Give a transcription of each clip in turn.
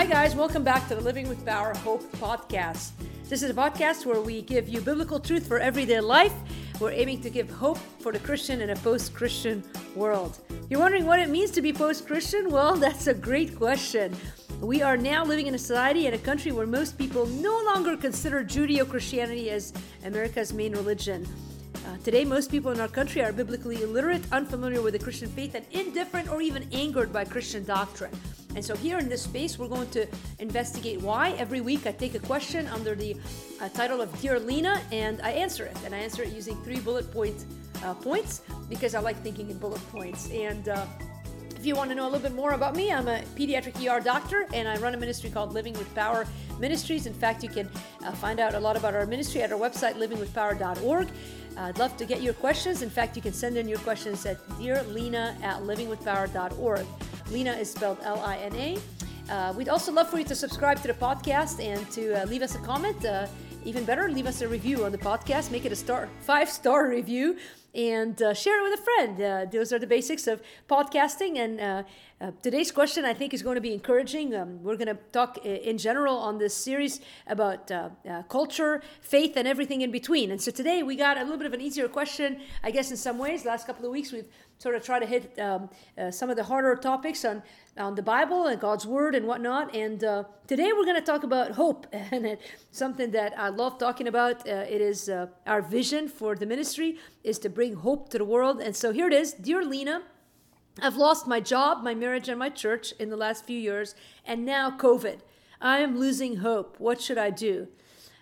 Hi, guys. Welcome back to the Living with Power Hope podcast. This is a podcast where we give you biblical truth for everyday life. We're aiming to give hope for the Christian in a post Christian world. You're wondering what it means to be post Christian? Well, that's a great question. We are now living in a society and a country where most people no longer consider Judeo Christianity as America's main religion. Uh, today, most people in our country are biblically illiterate, unfamiliar with the Christian faith, and indifferent or even angered by Christian doctrine. And so, here in this space, we're going to investigate why. Every week, I take a question under the uh, title of Dear Lina, and I answer it. And I answer it using three bullet point uh, points because I like thinking in bullet points. And uh, if you want to know a little bit more about me, I'm a pediatric ER doctor and I run a ministry called Living with Power Ministries. In fact, you can uh, find out a lot about our ministry at our website, livingwithpower.org. Uh, I'd love to get your questions. In fact, you can send in your questions at dearlina at livingwithpower.org. Lina is spelled L I N A. Uh, we'd also love for you to subscribe to the podcast and to uh, leave us a comment. Uh, even better, leave us a review on the podcast. Make it a star, five star review and uh, share it with a friend. Uh, those are the basics of podcasting. And uh, uh today's question, I think, is going to be encouraging. Um, we're going to talk in general on this series about uh, uh, culture, faith, and everything in between. And so today we got a little bit of an easier question, I guess, in some ways. Last couple of weeks we've sort of tried to hit um, some of the harder topics on on the Bible and God's Word and whatnot. And uh, today we're going to talk about hope, and something that I love talking about. Uh, it is uh, our vision for the ministry is to bring hope to the world. And so here it is, dear Lina. I've lost my job, my marriage, and my church in the last few years, and now COVID. I am losing hope. What should I do?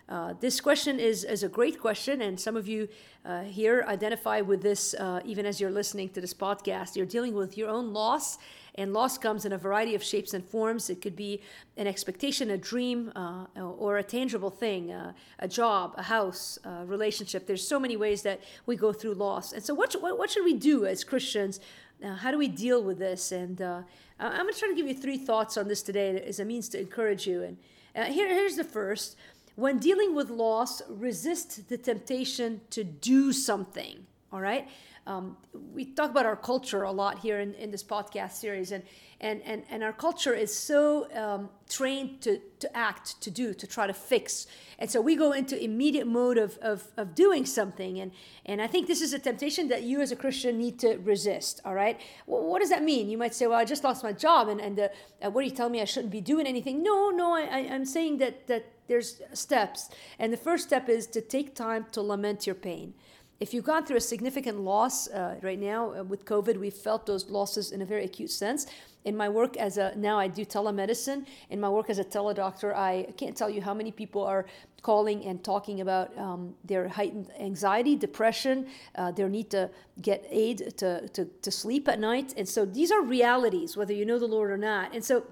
Uh, this question is, is a great question, and some of you uh, here identify with this uh, even as you're listening to this podcast. You're dealing with your own loss and loss comes in a variety of shapes and forms. It could be an expectation, a dream, uh, or a tangible thing, uh, a job, a house, a relationship. There's so many ways that we go through loss. And so, what, what, what should we do as Christians? Uh, how do we deal with this? And uh, I'm going to try to give you three thoughts on this today as a means to encourage you. And uh, here, here's the first. When dealing with loss, resist the temptation to do something. All right? Um, we talk about our culture a lot here in, in this podcast series and and, and, and our culture is so um, trained to, to act to do to try to fix. And so we go into immediate mode of, of, of doing something and, and i think this is a temptation that you as a christian need to resist all right? Well, what does that mean? You might say well i just lost my job and, and uh, uh, what are you telling me i shouldn't be doing anything? No no I, I, i'm saying that, that there's steps and the first step is to take time to lament your pain if you've gone through a significant loss uh, right now uh, with COVID, we've felt those losses in a very acute sense. In my work as a now I do telemedicine. In my work as a teledoctor, I can't tell you how many people are calling and talking about um, their heightened anxiety, depression, uh, their need to get aid to, to, to sleep at night. And so these are realities, whether you know the Lord or not. And so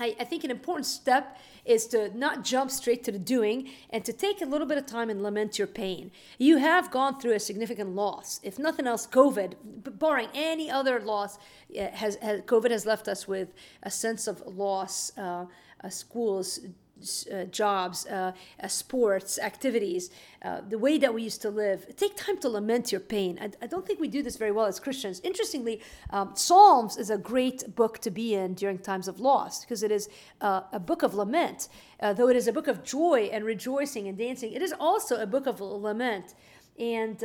I, I, think an important step is to not jump straight to the doing and to take a little bit of time and lament your pain. You have gone through a significant loss. If nothing else, COVID, barring any other loss, has, has COVID has left us with a sense of loss. Uh, uh, schools uh, jobs, uh, uh, sports, activities, uh, the way that we used to live. Take time to lament your pain. I, I don't think we do this very well as Christians. Interestingly, um, Psalms is a great book to be in during times of loss because it is uh, a book of lament. Uh, though it is a book of joy and rejoicing and dancing, it is also a book of lament. And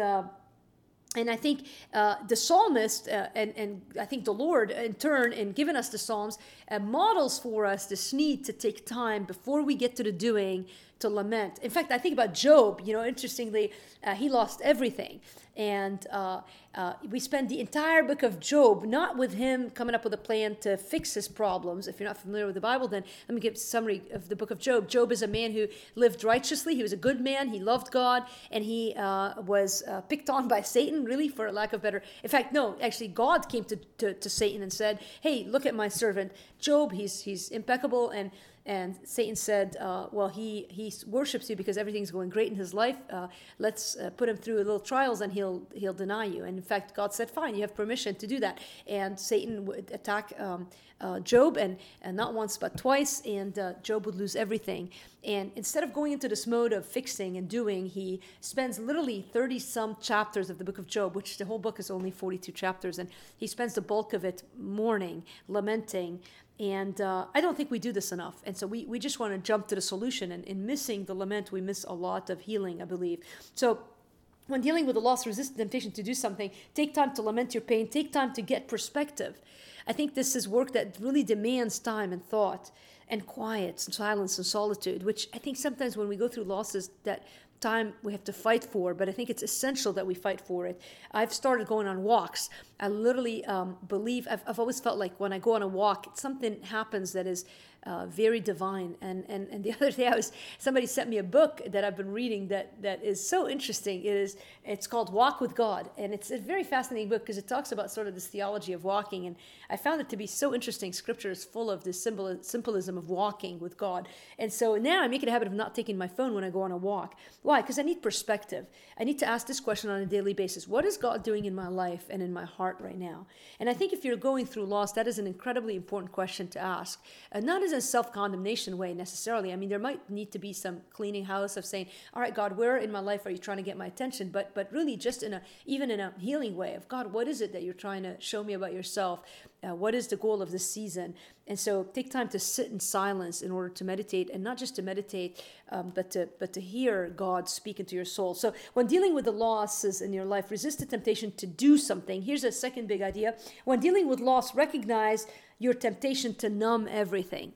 and I think uh, the psalmist uh, and, and I think the Lord in turn in giving us the Psalms uh, models for us this need to take time before we get to the doing to lament. In fact, I think about Job, you know, interestingly, uh, he lost everything. And uh, uh, we spend the entire book of Job not with him coming up with a plan to fix his problems. If you're not familiar with the Bible, then let me give a summary of the book of Job. Job is a man who lived righteously. He was a good man. He loved God, and he uh, was uh, picked on by Satan, really, for lack of better. In fact, no, actually, God came to, to, to Satan and said, "Hey, look at my servant Job. He's he's impeccable and." And Satan said, uh, Well, he, he worships you because everything's going great in his life. Uh, let's uh, put him through a little trials and he'll, he'll deny you. And in fact, God said, Fine, you have permission to do that. And Satan would attack um, uh, Job, and, and not once but twice, and uh, Job would lose everything. And instead of going into this mode of fixing and doing, he spends literally 30 some chapters of the book of Job, which the whole book is only 42 chapters, and he spends the bulk of it mourning, lamenting, And uh, I don't think we do this enough. And so we, we just want to jump to the solution. And in missing the lament, we miss a lot of healing, I believe. So when dealing with the loss, resist the temptation to do something, take time to lament your pain, take time to get perspective. I think this is work that really demands time and thought and quiet and silence and solitude, which I think sometimes when we go through losses that time we have to fight for, but I think it's essential that we fight for it. I've started going on walks. I literally um, believe, I've, I've always felt like when I go on a walk, something happens that is uh, very divine. And, and and the other day, I was somebody sent me a book that I've been reading that that is so interesting. It is it's called Walk with God, and it's a very fascinating book because it talks about sort of this theology of walking. And I found it to be so interesting. Scripture is full of this symbol, symbolism of walking with God. And so now I make it a habit of not taking my phone when I go on a walk. Why? Because I need perspective. I need to ask this question on a daily basis: What is God doing in my life and in my heart right now? And I think if you're going through loss, that is an incredibly important question to ask. Uh, not as a self condemnation way necessarily. I mean, there might need to be some cleaning house of saying, all right, God, where in my life are you trying to get my attention? But, but really just in a, even in a healing way of God, what is it that you're trying to show me about yourself? Uh, what is the goal of this season? And so take time to sit in silence in order to meditate and not just to meditate, um, but to, but to hear God speak into your soul. So when dealing with the losses in your life, resist the temptation to do something. Here's a second big idea. When dealing with loss, recognize your temptation to numb everything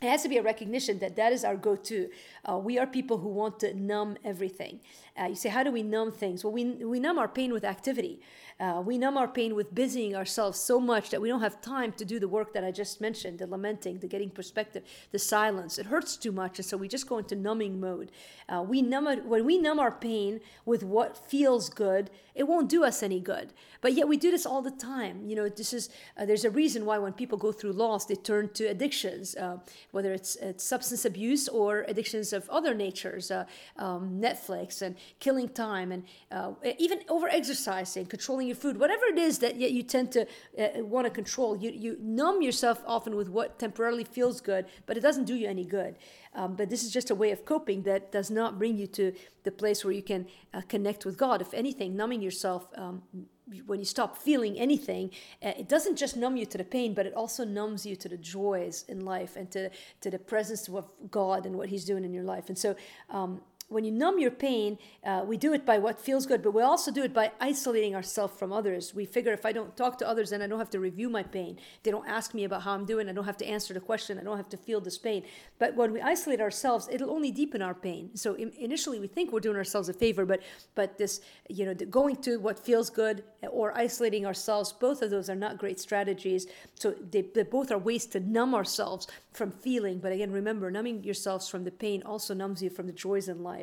it has to be a recognition that that is our go-to. Uh, we are people who want to numb everything. Uh, you say how do we numb things? Well we, we numb our pain with activity uh, we numb our pain with busying ourselves so much that we don't have time to do the work that i just mentioned the lamenting the getting perspective the silence. It hurts too much and so we just go into numbing mode. Uh, we numb it, when we numb our pain with what feels good it won't do us any good. But yet we do this all the time. You know this is uh, there's a reason why when people go through loss they turn to addictions uh, whether it's, it's, substance abuse or addictions of other natures, uh, um, Netflix and killing time, and uh, even over exercising, controlling your food, whatever it is that you tend to uh, want to control. You, you numb yourself often with what temporarily feels good, but it doesn't do you any good. Um, but this is just a way of coping that does not bring you to the place where you can uh, connect with God. If anything, numbing yourself um, when you stop feeling anything, uh, it doesn't just numb you to the pain, but it also numbs you to the joys in life and to, to the presence of God and what He's doing in your life. And so, um, when you numb your pain, uh, we do it by what feels good, but we also do it by isolating ourselves from others. We figure if I don't talk to others, then I don't have to review my pain. They don't ask me about how I'm doing. I don't have to answer the question. I don't have to feel this pain. But when we isolate ourselves, it'll only deepen our pain. So in, initially, we think we're doing ourselves a favor, but but this, you know, going to what feels good or isolating ourselves, both of those are not great strategies. So they, they both are ways to numb ourselves from feeling. But again, remember, numbing yourselves from the pain also numbs you from the joys in life.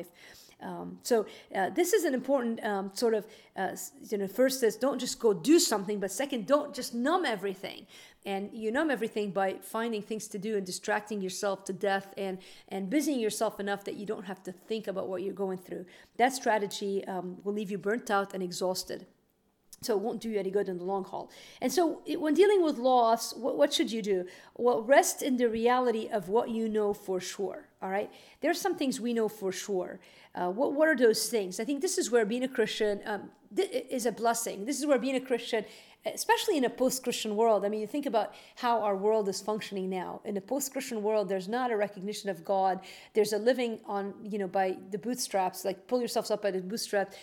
Um, so uh, this is an important um, sort of uh, you know first is don't just go do something but second don't just numb everything. And you numb everything by finding things to do and distracting yourself to death and and busying yourself enough that you don't have to think about what you're going through. That strategy um, will leave you burnt out and exhausted so it won't do you any good in the long haul. And so, when dealing with loss, what, what, should you do? Well, rest in the reality of what you know for sure. All right, there are some things we know for sure. Uh, what what are those things? I think this is where being a Christian um, is a blessing. This is where being a Christian especially in a post-Christian world. I mean, you think about how our world is functioning now. In a post-Christian world, there's not a recognition of God. There's a living on, you know, by the bootstraps, like pull yourselves up by the bootstraps,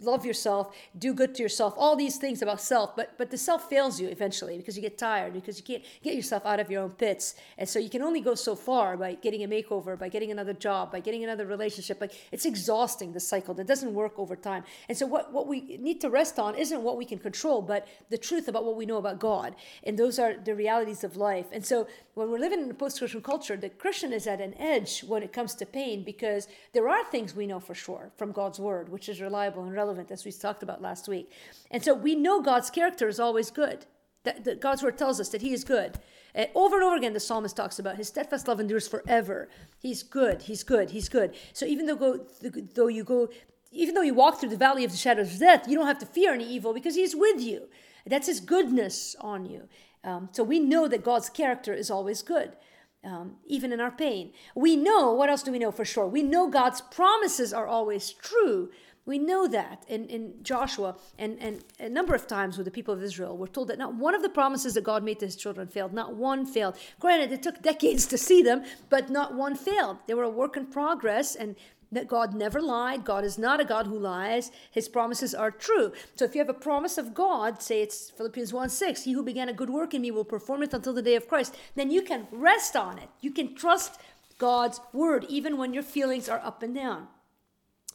love yourself, do good to yourself, all these things about self. But but the self fails you eventually because you get tired, because you can't get yourself out of your own pits. And so you can only go so far by getting a makeover, by getting another job, by getting another relationship. Like it's exhausting the cycle. That doesn't work over time. And so what, what we need to rest on isn't what we can control, but the truth about what we know about God. And those are the realities of life. And so when we're living in a post Christian culture, the Christian is at an edge when it comes to pain because there are things we know for sure from God's word, which is reliable and relevant, as we talked about last week. And so we know God's character is always good. That, that God's word tells us that He is good. Uh, over and over again, the psalmist talks about His steadfast love endures forever. He's good. He's good. He's good. So even though go, though you go even though you walk through the valley of the shadows of death, you don't have to fear any evil because he's with you. That's His goodness on you. Um, so we know that God's character is always good. Um, even in our pain. We know, what else do we know for sure? We know God's promises are always true. We know that in, in Joshua and, and a number of times with the people of Israel, we're told that not one of the promises that God made to his children failed. Not one failed. Granted, it took decades to see them, but not one failed. They were a work in progress, and that God never lied. God is not a God who lies. His promises are true. So if you have a promise of God, say it's Philippians 1 6, he who began a good work in me will perform it until the day of Christ, then you can rest on it. You can trust God's word, even when your feelings are up and down.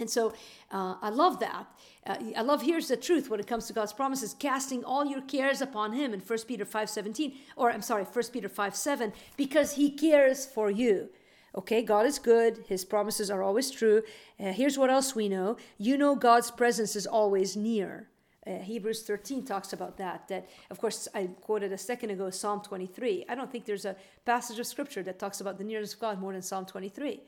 And so uh, I love that. Uh, I love here's the truth when it comes to God's promises, casting all your cares upon him in 1 Peter 5:17 or I'm sorry, 1 Peter 5 7, because he cares for you. Okay, God is good. His promises are always true. Uh, here's what else we know. You know God's presence is always near. Uh, Hebrews 13 talks about that. That, of course, I quoted a second ago Psalm 23. I don't think there's a passage of scripture that talks about the nearness of God more than Psalm 23.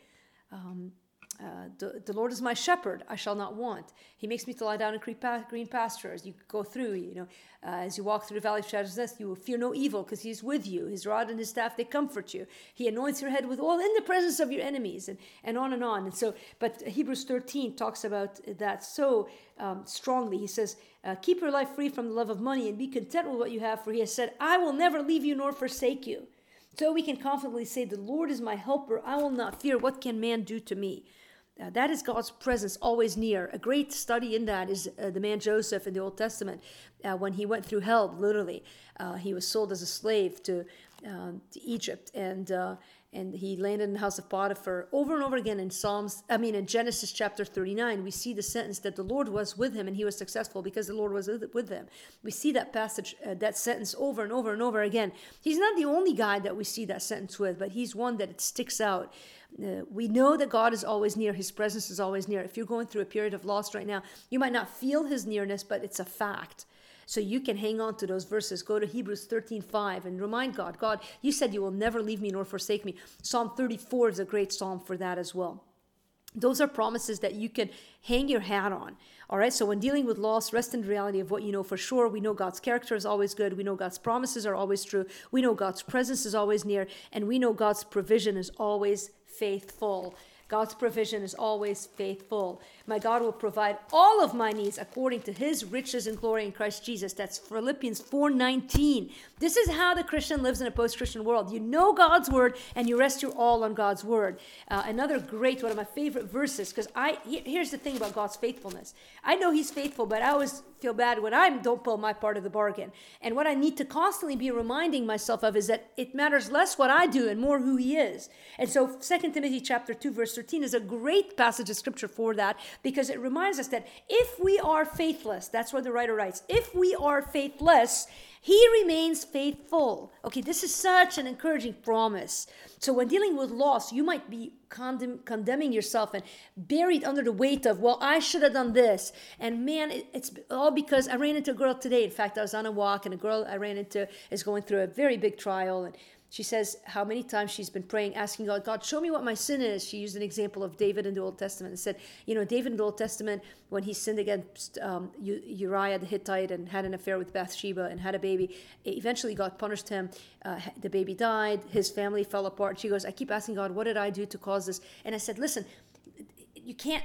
Um, uh, the, Lord is my shepherd; I shall not want. He makes me to lie down in green pastures. You go through, you know, uh, as you walk through the valley of shadows of death, you will fear no evil because He's with you. His rod and His staff they comfort you. He anoints your head with oil in the presence of your enemies, and and on and on. And so, but Hebrews 13 talks about that so um, strongly. He says, uh, "Keep your life free from the love of money and be content with what you have, for He has said, I will never leave you nor forsake you." So we can confidently say, "The Lord is my helper; I will not fear. What can man do to me?" Uh, that is God's presence always near. A great study in that is uh, the man Joseph in the Old Testament. Uh, when he went through hell, literally, uh, he was sold as a slave to, um, to Egypt, and uh, and he landed in the house of Potiphar. Over and over again in Psalms, I mean in Genesis chapter 39, we see the sentence that the Lord was with him and he was successful because the Lord was with him. We see that passage, uh, that sentence over and over and over again. He's not the only guy that we see that sentence with, but he's one that it sticks out. Uh, we know that God is always near. His presence is always near. If you're going through a period of loss right now, you might not feel His nearness, but it's a fact. So you can hang on to those verses. Go to Hebrews 13 5 and remind God, God, you said you will never leave me nor forsake me. Psalm 34 is a great psalm for that as well. Those are promises that you can hang your hat on. All right. So when dealing with loss, rest in the reality of what you know for sure. We know God's character is always good. We know God's promises are always true. We know God's presence is always near. And we know God's provision is always faithful. God's provision is always faithful. My God will provide all of my needs according to his riches and glory in Christ Jesus. That's Philippians 4:19. This is how the Christian lives in a post-Christian world. You know God's word and you rest your all on God's word. Uh, another great one of my favorite verses because I here's the thing about God's faithfulness. I know he's faithful, but I always feel bad when I don't pull my part of the bargain. And what I need to constantly be reminding myself of is that it matters less what I do and more who he is. And so 2 Timothy chapter 2 verse 13 is a great passage of scripture for that because it reminds us that if we are faithless, that's what the writer writes, if we are faithless, he remains faithful. Okay, this is such an encouraging promise. So, when dealing with loss, you might be condemn, condemning yourself and buried under the weight of, well, I should have done this. And man, it, it's all because I ran into a girl today. In fact, I was on a walk and a girl I ran into is going through a very big trial. And she says how many times she's been praying, asking God, God, show me what my sin is. She used an example of David in the Old Testament and said, you know, David in the Old Testament, when he sinned against um, Uriah the Hittite and had an affair with Bathsheba and had a baby, eventually God punished him. Uh, the baby died. His family fell apart. She goes, I keep asking God, what did I do to cause this? And I said, listen, you can't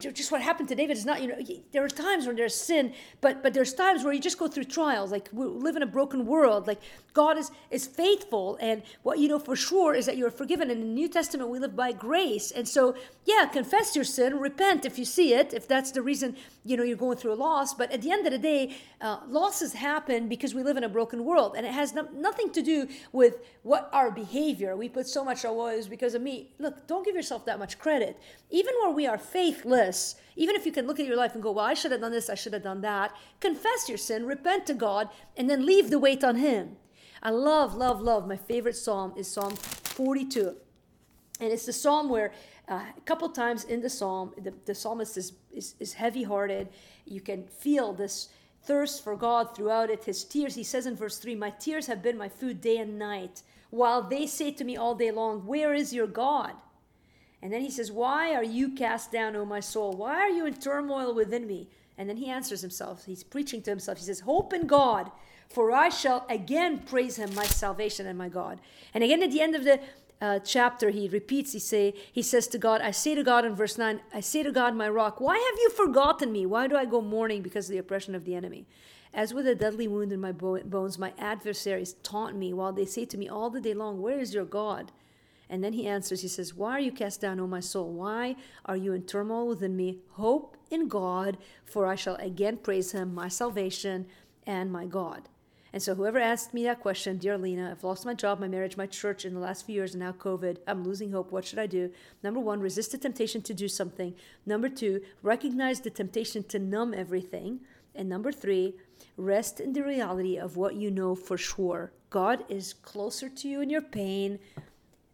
just what happened to David is not, you know, there are times when there's sin, but but there's times where you just go through trials. Like we live in a broken world. Like God is is faithful, and what you know for sure is that you're forgiven. In the New Testament, we live by grace, and so yeah, confess your sin, repent if you see it, if that's the reason you know you're going through a loss. But at the end of the day, uh, losses happen because we live in a broken world, and it has no, nothing to do with what our behavior. We put so much, oh, well, because of me. Look, don't give yourself that much credit. Even we are faithless even if you can look at your life and go, well, I should have done this, I should have done that, confess your sin, repent to God, and then leave the weight on Him. I love, love, love. My favorite psalm is Psalm 42. And it's the psalm where uh, a couple times in the psalm, the, the psalmist is, is, is heavy hearted. You can feel this thirst for God throughout it. His tears, he says in verse 3 My tears have been my food day and night, while they say to me all day long, Where is your God? And then he says, Why are you cast down, O my soul? Why are you in turmoil within me? And then he answers himself. He's preaching to himself. He says, Hope in God, for I shall again praise him, my salvation and my God. And again at the end of the uh, chapter, he repeats, he say, he says to God, I say to God in verse 9, I say to God, my rock, why have you forgotten me? Why do I go mourning because of the oppression of the enemy? As with a deadly wound in my bones, my adversaries taunt me while they say to me all the day long, Where is your God? And then he answers, he says, Why are you cast down, O my soul? Why are you in turmoil within me? Hope in God, for I shall again praise him, my salvation and my God. And so, whoever asked me that question, dear Lina, I've lost my job, my marriage, my church in the last few years, and now COVID. I'm losing hope. What should I do? Number one, resist the temptation to do something. Number two, recognize the temptation to numb everything. And number three, rest in the reality of what you know for sure. God is closer to you in your pain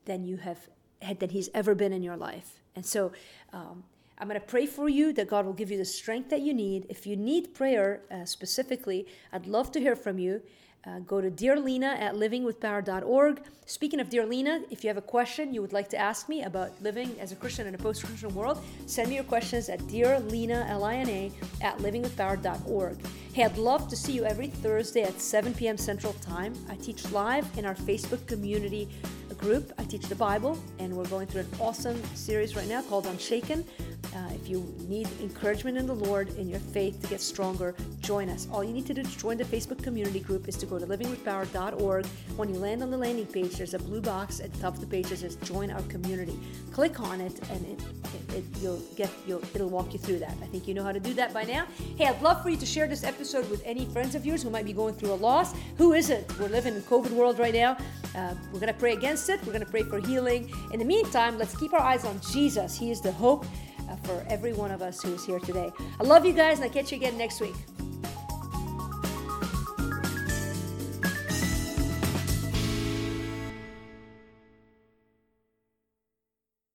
than you have had than He's ever been in your life. And so, um, I'm going to pray for you that God will give you the strength that you need. If you need prayer uh, specifically, I'd love to hear from you. Uh, go to Dear Lina at livingwithpower.org. Speaking of Dear Lina, if you have a question you would like to ask me about living as a Christian in a post Christian world, send me your questions at Dear Lina, L I N A, at livingwithpower.org. Hey, I'd love to see you every Thursday at 7 p.m. Central Time. I teach live in our Facebook community group. I teach the Bible, and we're going through an awesome series right now called Unshaken. Uh, if you need encouragement in the Lord in your faith to get stronger, join us. All you need to do to join the Facebook community group is to go to livingwithpower.org. When you land on the landing page, there's a blue box at the top of the page that says "Join our community." Click on it, and it, it, it, you'll get you'll it'll walk you through that. I think you know how to do that by now. Hey, I'd love for you to share this episode with any friends of yours who might be going through a loss. Who is it? We're living in COVID world right now. Uh, we're gonna pray against it. We're gonna pray for healing. In the meantime, let's keep our eyes on Jesus. He is the hope for every one of us who is here today. I love you guys, and I'll catch you again next week.